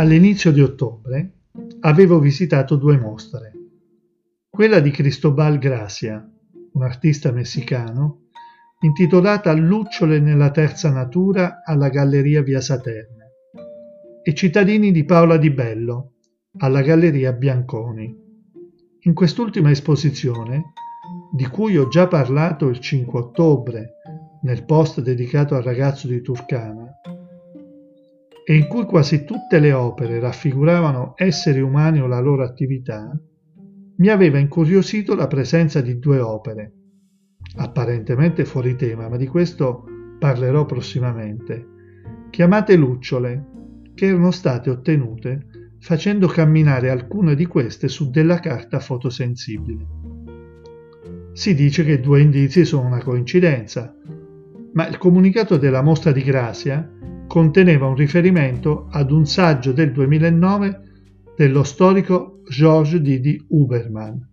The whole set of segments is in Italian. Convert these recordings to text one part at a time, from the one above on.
All'inizio di ottobre avevo visitato due mostre. Quella di Cristobal Gracia, un artista messicano, intitolata Lucciole nella terza natura alla Galleria Via Saterna, e Cittadini di Paola Di Bello alla Galleria Bianconi. In quest'ultima esposizione, di cui ho già parlato il 5 ottobre nel post dedicato al ragazzo di Turcana, e in cui quasi tutte le opere raffiguravano esseri umani o la loro attività, mi aveva incuriosito la presenza di due opere, apparentemente fuori tema, ma di questo parlerò prossimamente, chiamate lucciole, che erano state ottenute facendo camminare alcune di queste su della carta fotosensibile. Si dice che due indizi sono una coincidenza, ma il comunicato della mostra di Gracia conteneva un riferimento ad un saggio del 2009 dello storico Georges Didi Huberman,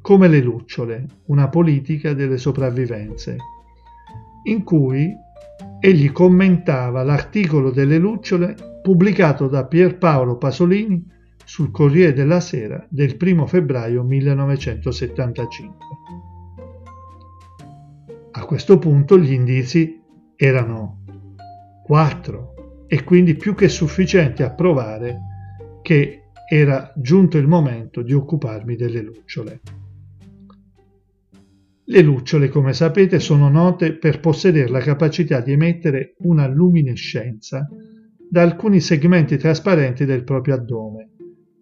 Come le lucciole, una politica delle sopravvivenze, in cui egli commentava l'articolo delle lucciole pubblicato da Pierpaolo Pasolini sul Corriere della Sera del 1 febbraio 1975. A questo punto gli indizi erano 4 e quindi più che sufficiente a provare che era giunto il momento di occuparmi delle lucciole. Le lucciole, come sapete, sono note per possedere la capacità di emettere una luminescenza da alcuni segmenti trasparenti del proprio addome,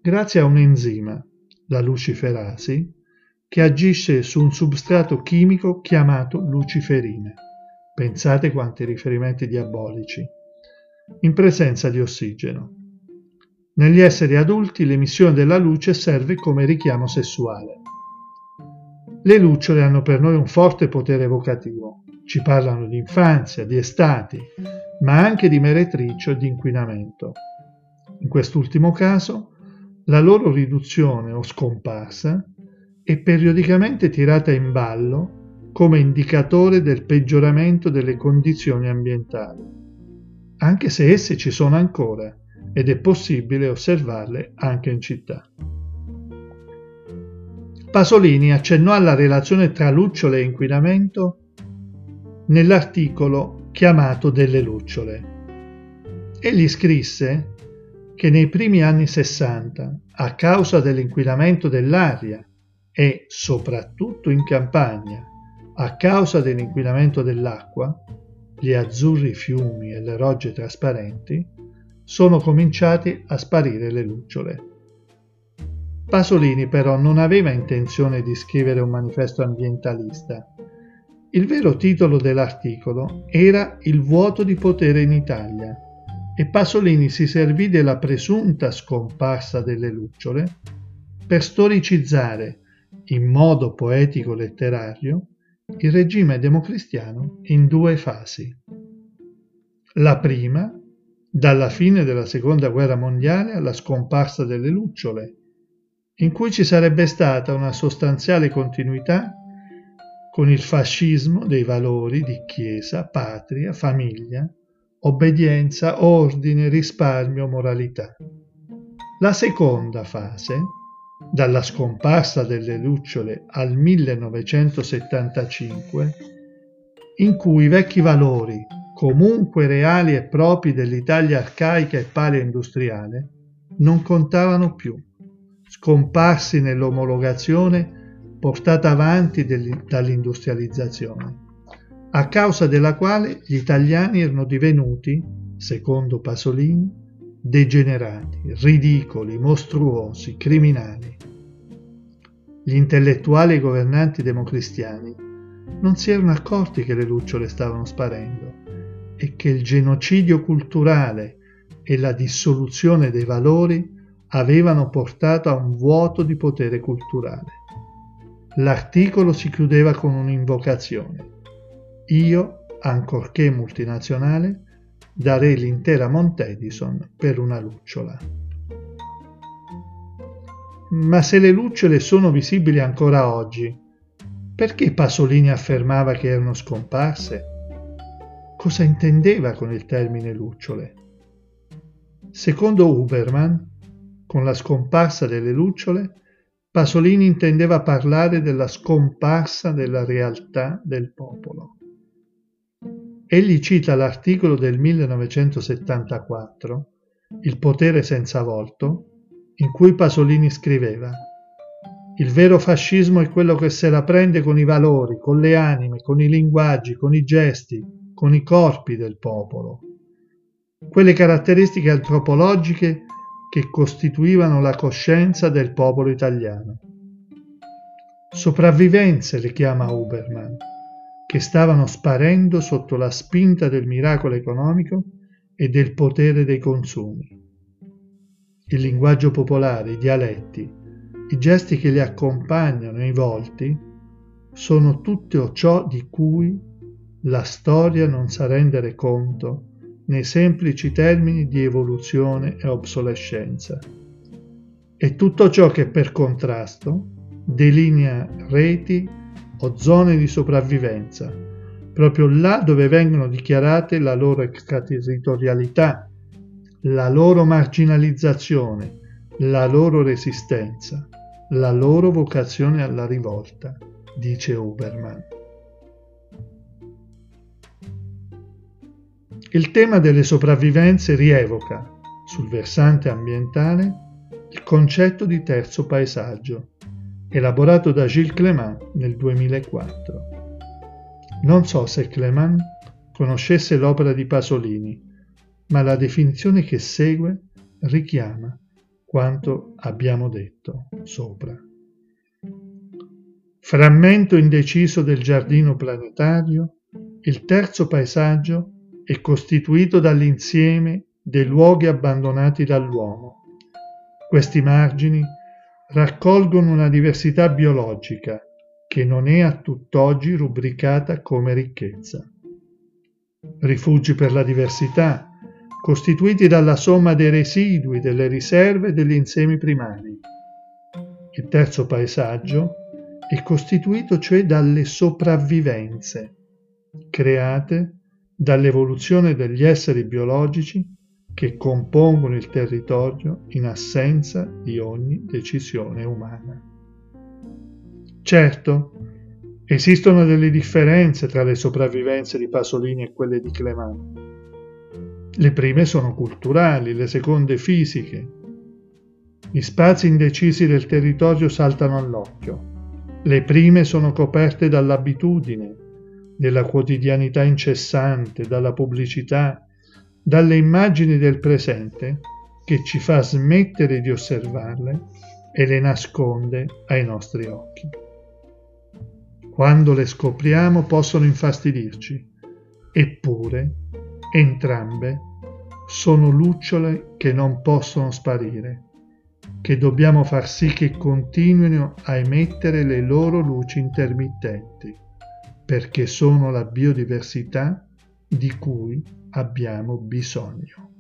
grazie a un enzima, la luciferasi, che agisce su un substrato chimico chiamato luciferina. Pensate quanti riferimenti diabolici. In presenza di ossigeno. Negli esseri adulti l'emissione della luce serve come richiamo sessuale. Le lucciole hanno per noi un forte potere evocativo. Ci parlano di infanzia, di estati, ma anche di meretricio e di inquinamento. In quest'ultimo caso, la loro riduzione o scomparsa è periodicamente tirata in ballo come indicatore del peggioramento delle condizioni ambientali, anche se esse ci sono ancora ed è possibile osservarle anche in città. Pasolini accennò alla relazione tra lucciole e inquinamento nell'articolo chiamato Delle lucciole. Egli scrisse che nei primi anni 60, a causa dell'inquinamento dell'aria e soprattutto in campagna, a causa dell'inquinamento dell'acqua, gli azzurri fiumi e le rogge trasparenti, sono cominciati a sparire le lucciole. Pasolini però non aveva intenzione di scrivere un manifesto ambientalista. Il vero titolo dell'articolo era Il vuoto di potere in Italia e Pasolini si servì della presunta scomparsa delle lucciole per storicizzare in modo poetico-letterario il regime democristiano in due fasi. La prima, dalla fine della seconda guerra mondiale alla scomparsa delle lucciole, in cui ci sarebbe stata una sostanziale continuità con il fascismo dei valori di Chiesa, patria, famiglia, obbedienza, ordine, risparmio, moralità. La seconda fase, dalla scomparsa delle lucciole al 1975, in cui i vecchi valori, comunque reali e propri dell'Italia arcaica e paleo-industriale, non contavano più, scomparsi nell'omologazione portata avanti dall'industrializzazione, a causa della quale gli italiani erano divenuti, secondo Pasolini, degenerati, ridicoli, mostruosi, criminali. Gli intellettuali e i governanti democristiani non si erano accorti che le lucciole stavano sparendo e che il genocidio culturale e la dissoluzione dei valori avevano portato a un vuoto di potere culturale. L'articolo si chiudeva con un'invocazione. Io, ancorché multinazionale, darei l'intera Mount Edison per una lucciola. Ma se le lucciole sono visibili ancora oggi, perché Pasolini affermava che erano scomparse? Cosa intendeva con il termine lucciole? Secondo Huberman, con la scomparsa delle lucciole, Pasolini intendeva parlare della scomparsa della realtà del popolo. Egli cita l'articolo del 1974, Il potere senza volto, in cui Pasolini scriveva Il vero fascismo è quello che se la prende con i valori, con le anime, con i linguaggi, con i gesti, con i corpi del popolo. Quelle caratteristiche antropologiche che costituivano la coscienza del popolo italiano. Sopravvivenze le chiama Huberman, che stavano sparendo sotto la spinta del miracolo economico e del potere dei consumi. Il linguaggio popolare, i dialetti, i gesti che li accompagnano, i volti, sono tutto ciò di cui la storia non sa rendere conto nei semplici termini di evoluzione e obsolescenza. È tutto ciò che per contrasto delinea reti o zone di sopravvivenza, proprio là dove vengono dichiarate la loro extraterritorialità, la loro marginalizzazione, la loro resistenza, la loro vocazione alla rivolta, dice Huberman. Il tema delle sopravvivenze rievoca, sul versante ambientale, il concetto di terzo paesaggio, elaborato da Gilles Clément nel 2004. Non so se Clément conoscesse l'opera di Pasolini, ma la definizione che segue richiama quanto abbiamo detto sopra. Frammento indeciso del giardino planetario, il terzo paesaggio è costituito dall'insieme dei luoghi abbandonati dall'uomo. Questi margini raccolgono una diversità biologica che non è a tutt'oggi rubricata come ricchezza. Rifugi per la diversità, costituiti dalla somma dei residui, delle riserve degli insiemi primari. Il terzo paesaggio è costituito cioè dalle sopravvivenze create dall'evoluzione degli esseri biologici che compongono il territorio in assenza di ogni decisione umana. Certo, esistono delle differenze tra le sopravvivenze di Pasolini e quelle di Clément. Le prime sono culturali, le seconde fisiche. Gli spazi indecisi del territorio saltano all'occhio. Le prime sono coperte dall'abitudine, della quotidianità incessante, dalla pubblicità, dalle immagini del presente che ci fa smettere di osservarle e le nasconde ai nostri occhi. Quando le scopriamo possono infastidirci, eppure entrambe sono lucciole che non possono sparire, che dobbiamo far sì che continuino a emettere le loro luci intermittenti perché sono la biodiversità di cui abbiamo bisogno.